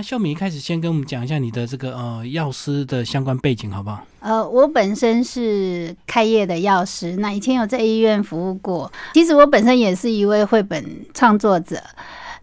那秀敏一开始先跟我们讲一下你的这个呃药师的相关背景，好不好？呃，我本身是开业的药师，那以前有在医院服务过。其实我本身也是一位绘本创作者。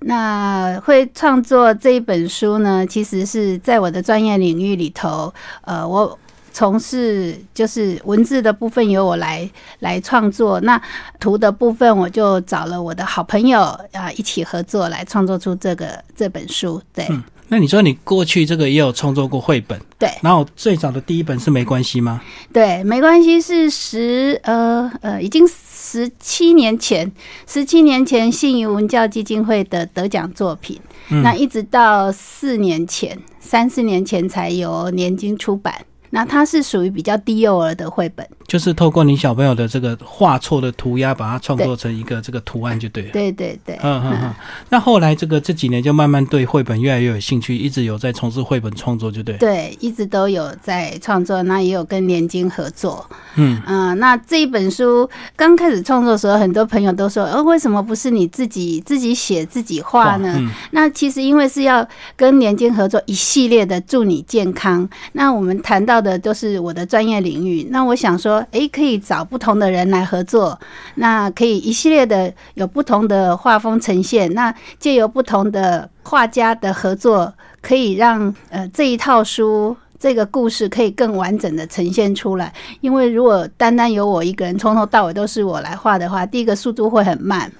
那会创作这一本书呢，其实是在我的专业领域里头，呃，我从事就是文字的部分由我来来创作，那图的部分我就找了我的好朋友啊一起合作来创作出这个这本书。对，那你说你过去这个也有创作过绘本，对，然后最早的第一本是没关系吗？对，没关系是十呃呃已经。十七年前，十七年前信宜文教基金会的得奖作品，那一直到四年前，三四年前才由年金出版。那它是属于比较低幼儿的绘本，就是透过你小朋友的这个画错的涂鸦，把它创作成一个这个图案就对了。对对对，嗯嗯嗯。那后来这个这几年就慢慢对绘本越来越有兴趣，一直有在从事绘本创作，就对。对，一直都有在创作，那也有跟年金合作。嗯嗯，那这一本书刚开始创作的时候，很多朋友都说：“呃，为什么不是你自己自己写自己画呢？”那其实因为是要跟年金合作一系列的祝你健康。那我们谈到。的都是我的专业领域，那我想说，诶，可以找不同的人来合作，那可以一系列的有不同的画风呈现，那借由不同的画家的合作，可以让呃这一套书这个故事可以更完整的呈现出来。因为如果单单由我一个人从头到尾都是我来画的话，第一个速度会很慢。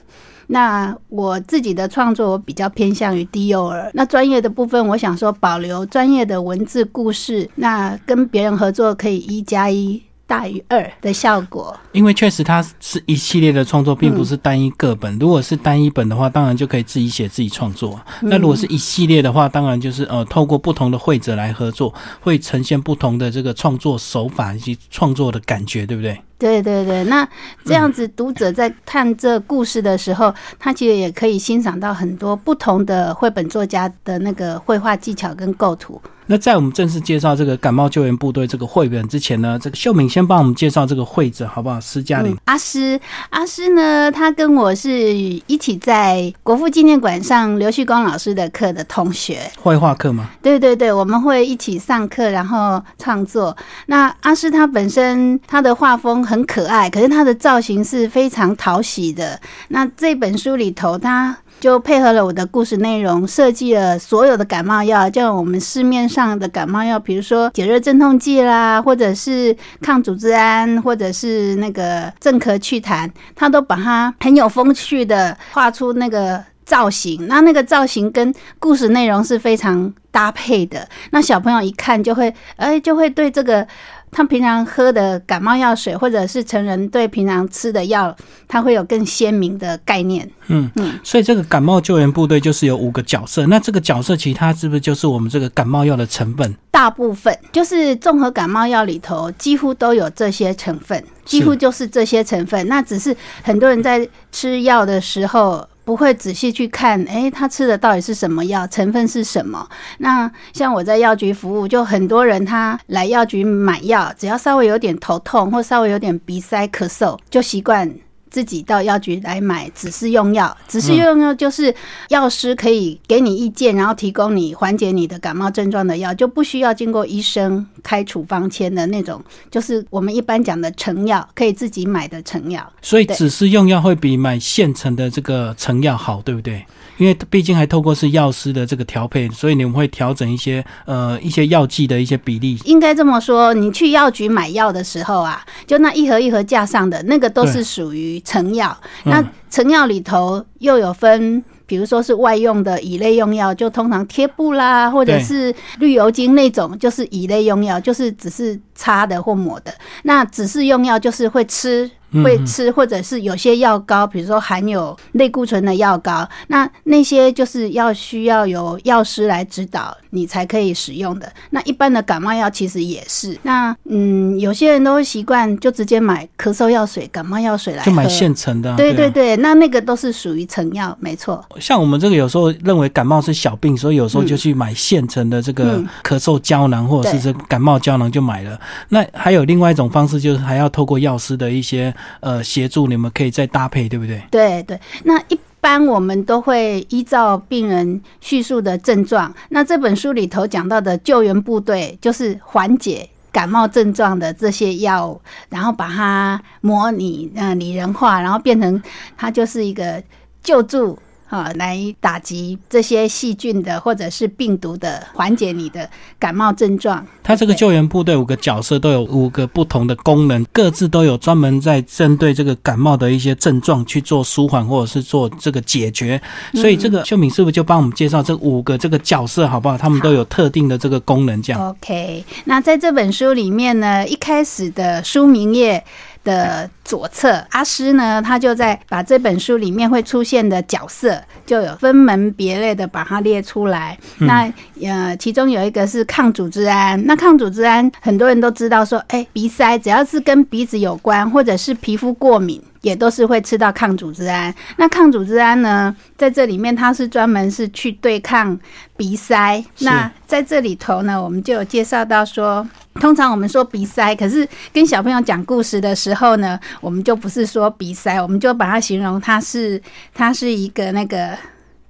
那我自己的创作，我比较偏向于低幼儿。那专业的部分，我想说保留专业的文字故事。那跟别人合作，可以一加一。大于二的效果，因为确实它是一系列的创作，并不是单一个本。如果是单一本的话，当然就可以自己写自己创作。那如果是一系列的话，当然就是呃，透过不同的会者来合作，会呈现不同的这个创作手法以及创作的感觉，对不对？对对对。那这样子，读者在看这故事的时候，他其实也可以欣赏到很多不同的绘本作家的那个绘画技巧跟构图。那在我们正式介绍这个感冒救援部队这个绘本之前呢，这个秀敏先帮我们介绍这个绘者好不好？施嘉玲，阿诗，阿诗呢，他跟我是一起在国父纪念馆上刘旭光老师的课的同学，绘画课吗？对对对，我们会一起上课，然后创作。那阿诗他本身他的画风很可爱，可是他的造型是非常讨喜的。那这本书里头，他就配合了我的故事内容，设计了所有的感冒药，像我们市面上的感冒药，比如说解热镇痛剂啦，或者是抗组织胺，或者是那个镇咳祛痰，它都把它很有风趣的画出那个造型。那那个造型跟故事内容是非常搭配的，那小朋友一看就会，哎，就会对这个。他平常喝的感冒药水，或者是成人对平常吃的药，他会有更鲜明的概念。嗯嗯，所以这个感冒救援部队就是有五个角色，那这个角色其他是不是就是我们这个感冒药的成分？大部分就是综合感冒药里头几乎都有这些成分，几乎就是这些成分。那只是很多人在吃药的时候。不会仔细去看，哎，他吃的到底是什么药，成分是什么？那像我在药局服务，就很多人他来药局买药，只要稍微有点头痛或稍微有点鼻塞、咳嗽，就习惯。自己到药局来买只是用药，只是用药就是药师可以给你意见，然后提供你缓解你的感冒症状的药，就不需要经过医生开处方签的那种，就是我们一般讲的成药，可以自己买的成药。所以只是用药会比买现成的这个成药好，对不对？因为毕竟还透过是药师的这个调配，所以你们会调整一些呃一些药剂的一些比例。应该这么说，你去药局买药的时候啊，就那一盒一盒架上的那个都是属于成药。那成药里头又有分，比如说是外用的乙类用药，就通常贴布啦，或者是绿油精那种，就是乙类用药，就是只是擦的或抹的。那只是用药就是会吃。会吃，或者是有些药膏，比如说含有类固醇的药膏，那那些就是要需要有药师来指导你才可以使用的。那一般的感冒药其实也是。那嗯，有些人都会习惯就直接买咳嗽药水、感冒药水来，就买现成的。对对对，那那个都是属于成药，没错。像我们这个有时候认为感冒是小病，所以有时候就去买现成的这个咳嗽胶囊或者是这感冒胶囊就买了。那还有另外一种方式，就是还要透过药师的一些。呃，协助你们可以再搭配，对不对？对对，那一。般我们都会依照病人叙述的症状，那这本书里头讲到的救援部队就是缓解感冒症状的这些药物，然后把它模拟呃拟人化，然后变成它就是一个救助。啊，来打击这些细菌的或者是病毒的，缓解你的感冒症状。他这个救援部队五个角色都有五个不同的功能，各自都有专门在针对这个感冒的一些症状去做舒缓或者是做这个解决。所以这个秀敏师傅就帮我们介绍这五个这个角色好不好？他们都有特定的这个功能，这样。OK，那在这本书里面呢，一开始的书名页。的左侧，阿诗呢，他就在把这本书里面会出现的角色，就有分门别类的把它列出来。那呃，其中有一个是抗组织胺，那抗组织胺很多人都知道说，哎，鼻塞只要是跟鼻子有关，或者是皮肤过敏。也都是会吃到抗组织胺。那抗组织胺呢，在这里面它是专门是去对抗鼻塞。那在这里头呢，我们就有介绍到说，通常我们说鼻塞，可是跟小朋友讲故事的时候呢，我们就不是说鼻塞，我们就把它形容它是它是一个那个。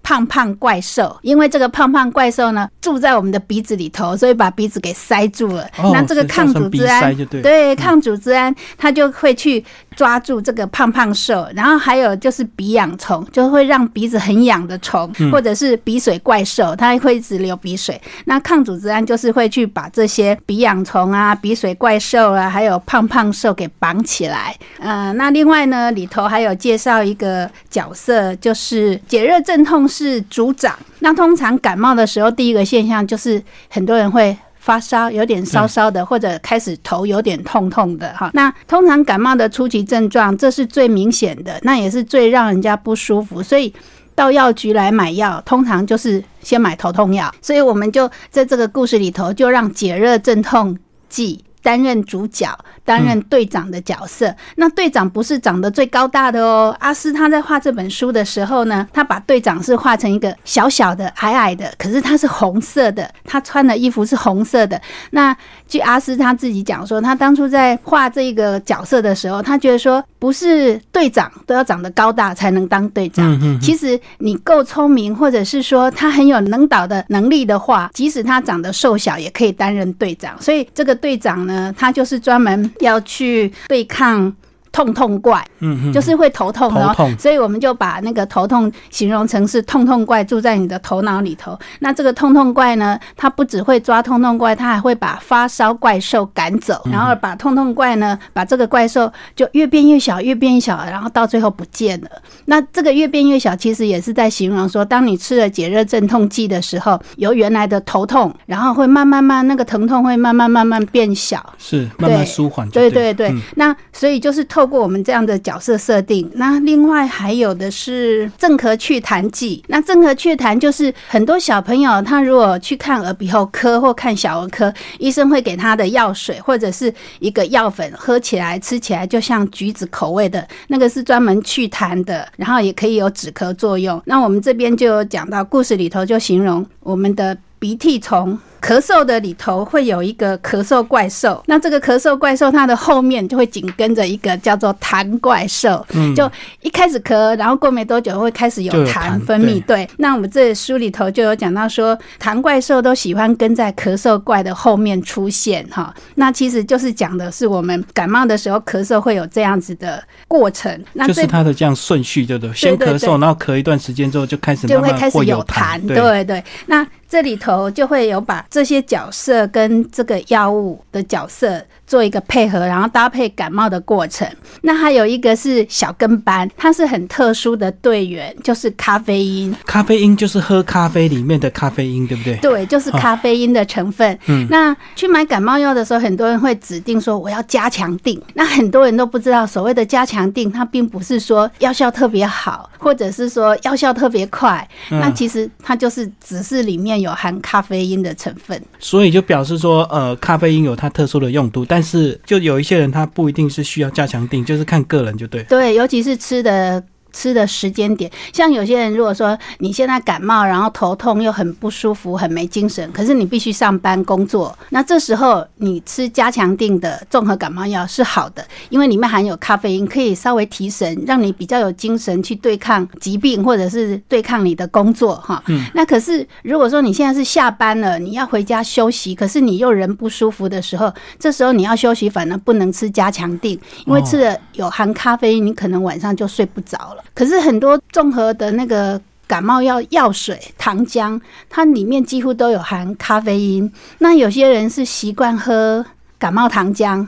胖胖怪兽，因为这个胖胖怪兽呢住在我们的鼻子里头，所以把鼻子给塞住了。那这个抗组织胺，对抗组织胺，它就会去抓住这个胖胖兽。然后还有就是鼻痒虫，就会让鼻子很痒的虫，或者是鼻水怪兽，它会一直流鼻水。那抗组织胺就是会去把这些鼻痒虫啊、鼻水怪兽啊，还有胖胖兽给绑起来。嗯，那另外呢，里头还有介绍一个角色，就是解热镇痛。是组长。那通常感冒的时候，第一个现象就是很多人会发烧，有点烧烧的，或者开始头有点痛痛的哈。那通常感冒的初期症状，这是最明显的，那也是最让人家不舒服。所以到药局来买药，通常就是先买头痛药。所以我们就在这个故事里头，就让解热镇痛剂。担任主角、担任队长的角色。那队长不是长得最高大的哦。阿斯他在画这本书的时候呢，他把队长是画成一个小小的、矮矮的，可是他是红色的，他穿的衣服是红色的。那据阿斯他自己讲说，他当初在画这个角色的时候，他觉得说，不是队长都要长得高大才能当队长。其实你够聪明，或者是说他很有能导的能力的话，即使他长得瘦小，也可以担任队长。所以这个队长呢。呃，他就是专门要去对抗。痛痛怪，嗯，就是会头痛，头痛，所以我们就把那个头痛形容成是痛痛怪住在你的头脑里头。那这个痛痛怪呢，它不只会抓痛痛怪，它还会把发烧怪兽赶走，然后把痛痛怪呢，把这个怪兽就越变越小，越变越小，然后到最后不见了。那这个越变越小，其实也是在形容说，当你吃了解热镇痛剂的时候，由原来的头痛，然后会慢慢慢那个疼痛会慢慢慢慢变小，是慢慢舒缓。对对对，那所以就是透。过我们这样的角色设定，那另外还有的是镇咳祛痰剂。那镇咳祛痰就是很多小朋友他如果去看耳鼻喉科或看小儿科，医生会给他的药水或者是一个药粉，喝起来吃起来就像橘子口味的那个是专门祛痰的，然后也可以有止咳作用。那我们这边就讲到故事里头就形容我们的鼻涕虫。咳嗽的里头会有一个咳嗽怪兽，那这个咳嗽怪兽它的后面就会紧跟着一个叫做痰怪兽，就一开始咳，然后过没多久会开始有痰分泌。对，那我们这书里头就有讲到说，痰怪兽都喜欢跟在咳嗽怪的后面出现哈。那其实就是讲的是我们感冒的时候咳嗽会有这样子的过程，那就是它的这样顺序，对不对？先咳嗽，然后咳一段时间之后就开始就会开始有痰，对对。那这里头就会有把这些角色跟这个药物的角色。做一个配合，然后搭配感冒的过程。那还有一个是小跟班，它是很特殊的队员，就是咖啡因。咖啡因就是喝咖啡里面的咖啡因，对不对？对，就是咖啡因的成分。嗯，那去买感冒药的时候，很多人会指定说我要加强定。那很多人都不知道，所谓的加强定，它并不是说药效特别好，或者是说药效特别快。那其实它就是只是里面有含咖啡因的成分。所以就表示说，呃，咖啡因有它特殊的用途，但但是，就有一些人他不一定是需要加强定，就是看个人就对。对，尤其是吃的。吃的时间点。像有些人如果说你现在感冒，然后头痛又很不舒服，很没精神，可是你必须上班工作，那这时候你吃加强定的综合感冒药是好的，因为里面含有咖啡因，可以稍微提神，让你比较有精神去对抗疾病或者是对抗你的工作哈。嗯。那可是如果说你现在是下班了，你要回家休息，可是你又人不舒服的时候，这时候你要休息，反而不能吃加强定，因为吃了有含咖啡因，你可能晚上就睡不着了。可是很多综合的那个感冒药药水糖浆，它里面几乎都有含咖啡因。那有些人是习惯喝感冒糖浆，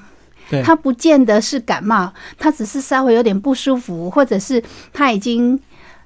他不见得是感冒，他只是稍微有点不舒服，或者是他已经。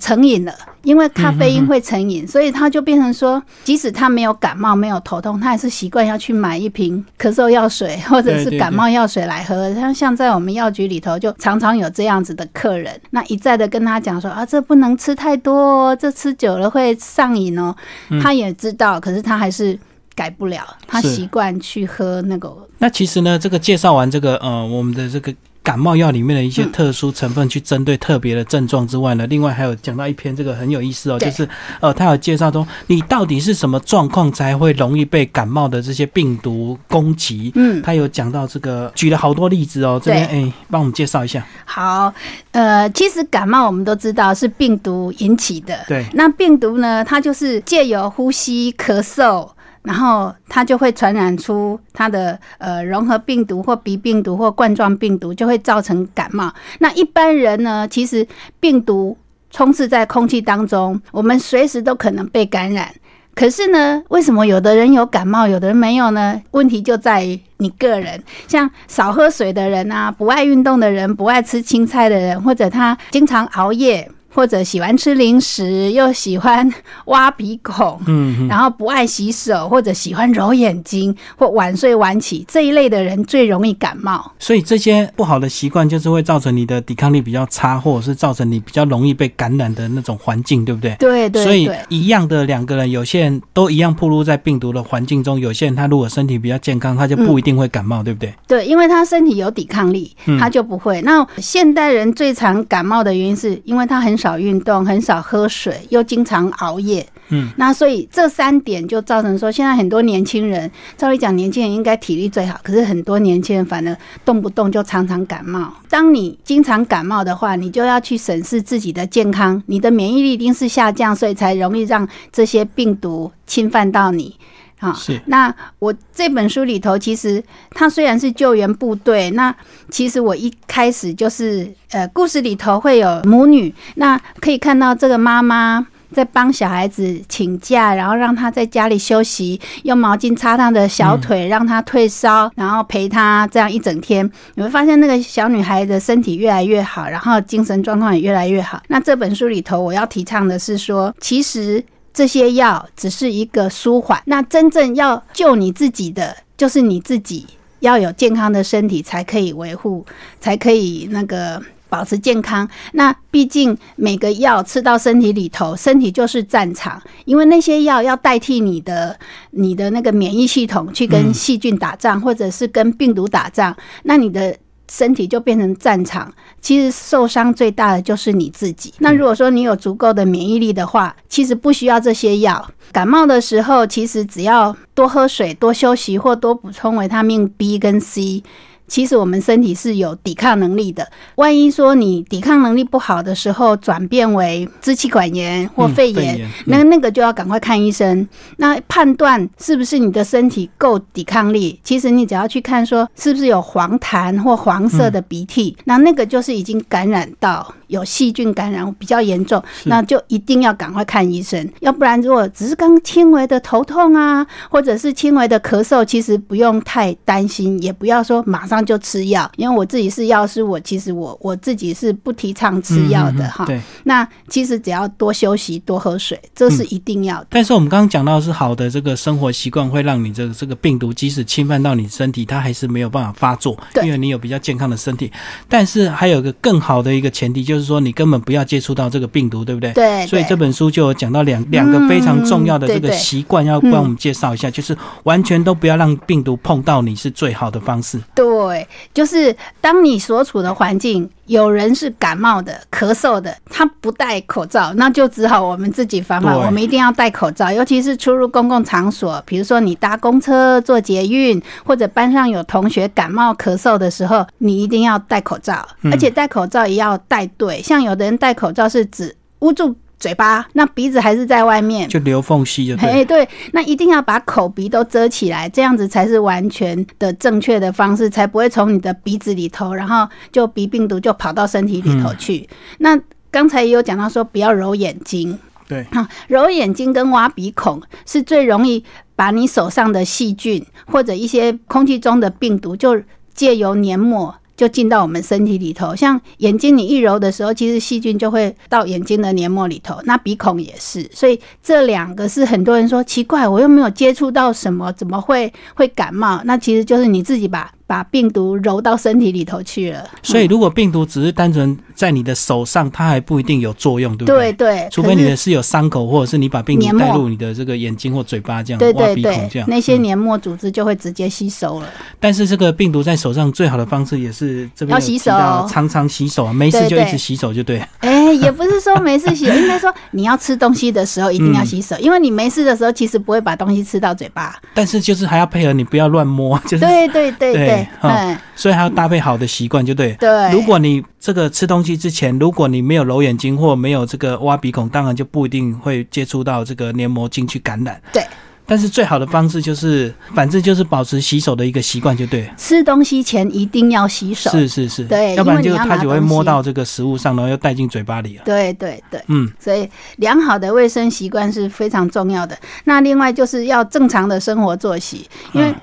成瘾了，因为咖啡因会成瘾，所以他就变成说，即使他没有感冒、没有头痛，他还是习惯要去买一瓶咳嗽药水或者是感冒药水来喝。像像在我们药局里头，就常常有这样子的客人，那一再的跟他讲说啊，这不能吃太多，这吃久了会上瘾哦。他也知道，可是他还是改不了，他习惯去喝那个。那其实呢，这个介绍完这个呃，我们的这个。感冒药里面的一些特殊成分，去针对特别的症状之外呢，另外还有讲到一篇这个很有意思哦，就是呃，他有介绍说你到底是什么状况才会容易被感冒的这些病毒攻击。嗯，他有讲到这个，举了好多例子哦。这边哎，帮我们介绍一下。好，呃，其实感冒我们都知道是病毒引起的。对，那病毒呢，它就是借由呼吸、咳嗽。然后它就会传染出它的呃融合病毒或鼻病毒或冠状病毒，就会造成感冒。那一般人呢，其实病毒充斥在空气当中，我们随时都可能被感染。可是呢，为什么有的人有感冒，有的人没有呢？问题就在于你个人，像少喝水的人啊，不爱运动的人，不爱吃青菜的人，或者他经常熬夜。或者喜欢吃零食，又喜欢挖鼻孔，嗯，然后不爱洗手，或者喜欢揉眼睛，或晚睡晚起这一类的人最容易感冒。所以这些不好的习惯就是会造成你的抵抗力比较差，或者是造成你比较容易被感染的那种环境，对不对？对对。所以一样的两个人，有些人都一样暴露在病毒的环境中，有些人他如果身体比较健康，他就不一定会感冒，对不对？对，因为他身体有抵抗力，他就不会。那现代人最常感冒的原因是因为他很。少运动，很少喝水，又经常熬夜，嗯，那所以这三点就造成说，现在很多年轻人，照理讲，年轻人应该体力最好，可是很多年轻人反而动不动就常常感冒。当你经常感冒的话，你就要去审视自己的健康，你的免疫力一定是下降，所以才容易让这些病毒侵犯到你。啊，是。那我这本书里头，其实它虽然是救援部队，那其实我一开始就是，呃，故事里头会有母女，那可以看到这个妈妈在帮小孩子请假，然后让他在家里休息，用毛巾擦他的小腿，让他退烧，然后陪他这样一整天，你会发现那个小女孩的身体越来越好，然后精神状况也越来越好。那这本书里头，我要提倡的是说，其实。这些药只是一个舒缓，那真正要救你自己的，就是你自己要有健康的身体，才可以维护，才可以那个保持健康。那毕竟每个药吃到身体里头，身体就是战场，因为那些药要代替你的你的那个免疫系统去跟细菌打仗，或者是跟病毒打仗，那你的。身体就变成战场，其实受伤最大的就是你自己。那如果说你有足够的免疫力的话，其实不需要这些药。感冒的时候，其实只要多喝水、多休息或多补充维他命 B 跟 C。其实我们身体是有抵抗能力的。万一说你抵抗能力不好的时候，转变为支气管炎或肺炎，那那个就要赶快看医生。那判断是不是你的身体够抵抗力？其实你只要去看说是不是有黄痰或黄色的鼻涕，那那个就是已经感染到有细菌感染比较严重，那就一定要赶快看医生。要不然如果只是刚轻微的头痛啊，或者是轻微的咳嗽，其实不用太担心，也不要说马上。就吃药，因为我自己是药师，我其实我我自己是不提倡吃药的哈。对，那其实只要多休息、多喝水，这是一定要的。但是我们刚刚讲到是好的这个生活习惯，会让你这个这个病毒即使侵犯到你身体，它还是没有办法发作，因为你有比较健康的身体。但是还有个更好的一个前提，就是说你根本不要接触到这个病毒，对不对？对。所以这本书就有讲到两两个非常重要的这个习惯，要帮我们介绍一下，就是完全都不要让病毒碰到你是最好的方式。对。过哎，就是当你所处的环境有人是感冒的、咳嗽的，他不戴口罩，那就只好我们自己防范。我们一定要戴口罩，尤其是出入公共场所，比如说你搭公车、坐捷运，或者班上有同学感冒咳嗽的时候，你一定要戴口罩，而且戴口罩也要戴对。像有的人戴口罩是指捂住。嘴巴，那鼻子还是在外面，就留缝隙就对。对，那一定要把口鼻都遮起来，这样子才是完全的正确的方式，才不会从你的鼻子里头，然后就鼻病毒就跑到身体里头去。那刚才也有讲到说，不要揉眼睛，对，揉眼睛跟挖鼻孔是最容易把你手上的细菌或者一些空气中的病毒，就借由黏膜。就进到我们身体里头，像眼睛你一揉的时候，其实细菌就会到眼睛的黏膜里头。那鼻孔也是，所以这两个是很多人说奇怪，我又没有接触到什么，怎么会会感冒？那其实就是你自己把。把病毒揉到身体里头去了，所以如果病毒只是单纯在你的手上，它还不一定有作用，对不对？对对，除非你的是有伤口，或者是你把病毒带入你的这个眼睛或嘴巴这样，挖鼻孔这样，那些黏膜组织就会直接吸收了。但是这个病毒在手上最好的方式也是这边要洗手，常常洗手，没事就一直洗手就对。哎，也不是说没事洗，应该说你要吃东西的时候一定要洗手，因为你没事的时候其实不会把东西吃到嘴巴。但是就是还要配合你不要乱摸，就是对对对对，嗯。所以还要搭配好的习惯，就对。对，如果你这个吃东西之前，如果你没有揉眼睛或没有这个挖鼻孔，当然就不一定会接触到这个黏膜进去感染。对。但是最好的方式就是，反正就是保持洗手的一个习惯，就对。吃东西前一定要洗手。是是是。对，要不然就它就会摸到这个食物上，然后又带进嘴巴里了。对对对。嗯。所以良好的卫生习惯是非常重要的。那另外就是要正常的生活作息，因为。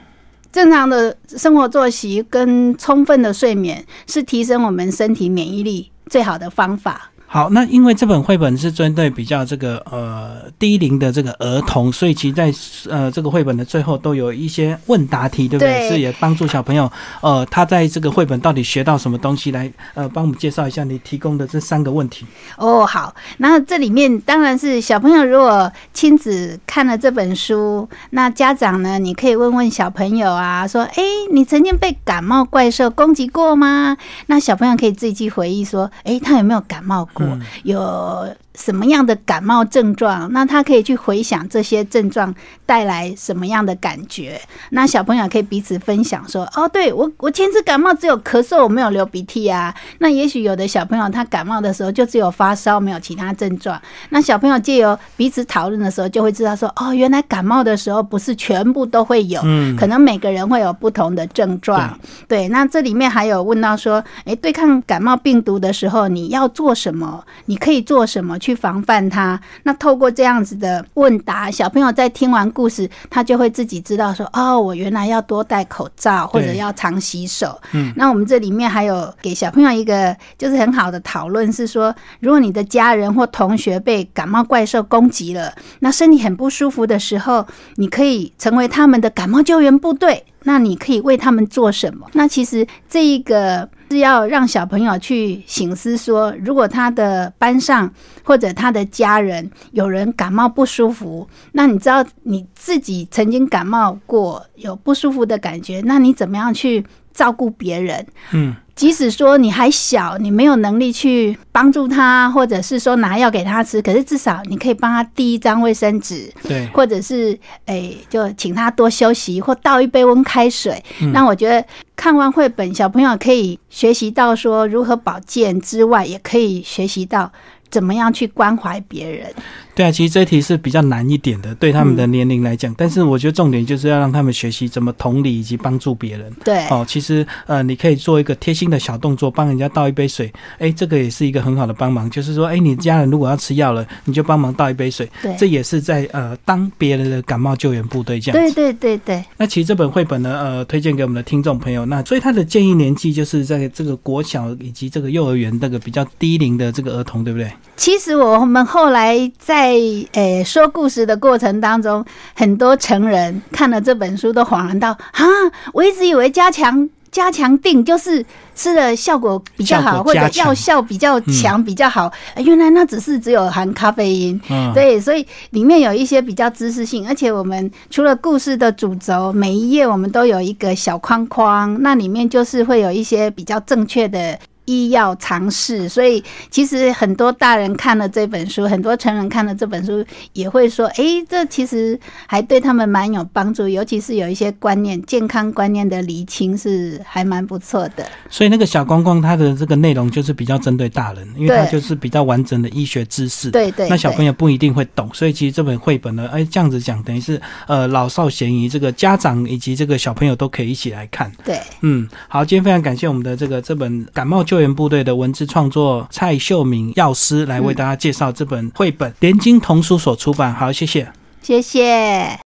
正常的生活作息跟充分的睡眠是提升我们身体免疫力最好的方法。好，那因为这本绘本是针对比较这个呃低龄的这个儿童，所以其在呃这个绘本的最后都有一些问答题，对不对？是也帮助小朋友呃他在这个绘本到底学到什么东西来呃帮我们介绍一下你提供的这三个问题。哦，好，那这里面当然是小朋友如果亲子看了这本书，那家长呢，你可以问问小朋友啊，说，哎，你曾经被感冒怪兽攻击过吗？那小朋友可以自己去回忆说，哎，他有没有感冒过？有。什么样的感冒症状？那他可以去回想这些症状带来什么样的感觉？那小朋友可以彼此分享说：“哦，对我我前次感冒只有咳嗽，我没有流鼻涕啊。”那也许有的小朋友他感冒的时候就只有发烧，没有其他症状。那小朋友借由彼此讨论的时候，就会知道说：“哦，原来感冒的时候不是全部都会有，可能每个人会有不同的症状。”对，那这里面还有问到说：“诶，对抗感冒病毒的时候你要做什么？你可以做什么？”去防范它。那透过这样子的问答，小朋友在听完故事，他就会自己知道说：“哦，我原来要多戴口罩，或者要常洗手。”嗯，那我们这里面还有给小朋友一个就是很好的讨论，是说，如果你的家人或同学被感冒怪兽攻击了，那身体很不舒服的时候，你可以成为他们的感冒救援部队。那你可以为他们做什么？那其实这一个是要让小朋友去醒思说，如果他的班上或者他的家人有人感冒不舒服，那你知道你自己曾经感冒过有不舒服的感觉，那你怎么样去照顾别人？嗯。即使说你还小，你没有能力去帮助他，或者是说拿药给他吃，可是至少你可以帮他递一张卫生纸，对，或者是诶，就请他多休息，或倒一杯温开水。那我觉得看完绘本，小朋友可以学习到说如何保健之外，也可以学习到怎么样去关怀别人。对啊，其实这题是比较难一点的，对他们的年龄来讲。但是我觉得重点就是要让他们学习怎么同理以及帮助别人。对，哦，其实呃，你可以做一个贴心的小动作，帮人家倒一杯水。哎，这个也是一个很好的帮忙。就是说，哎，你家人如果要吃药了，你就帮忙倒一杯水。对，这也是在呃当别人的感冒救援部队这样。对对对对。那其实这本绘本呢，呃，推荐给我们的听众朋友。那所以他的建议年纪就是在这个国小以及这个幼儿园那个比较低龄的这个儿童，对不对？其实我们后来在诶。说故事的过程当中，很多成人看了这本书都恍然到啊！我一直以为加强加强定就是吃的效果比较好，或者药效比较强比较好。原来那只是只有含咖啡因，对，所以里面有一些比较知识性，而且我们除了故事的主轴，每一页我们都有一个小框框，那里面就是会有一些比较正确的。医药常识，所以其实很多大人看了这本书，很多成人看了这本书，也会说：“哎，这其实还对他们蛮有帮助，尤其是有一些观念、健康观念的厘清，是还蛮不错的。”所以那个小光光，他的这个内容就是比较针对大人，因为他就是比较完整的医学知识。对对，那小朋友不一定会懂，所以其实这本绘本呢，哎，这样子讲，等于是呃老少咸宜，这个家长以及这个小朋友都可以一起来看。对，嗯，好，今天非常感谢我们的这个这本感冒原部队。的文字创作蔡秀敏药师来为大家介绍这本绘本，联经童书所出版。好，谢谢，谢谢。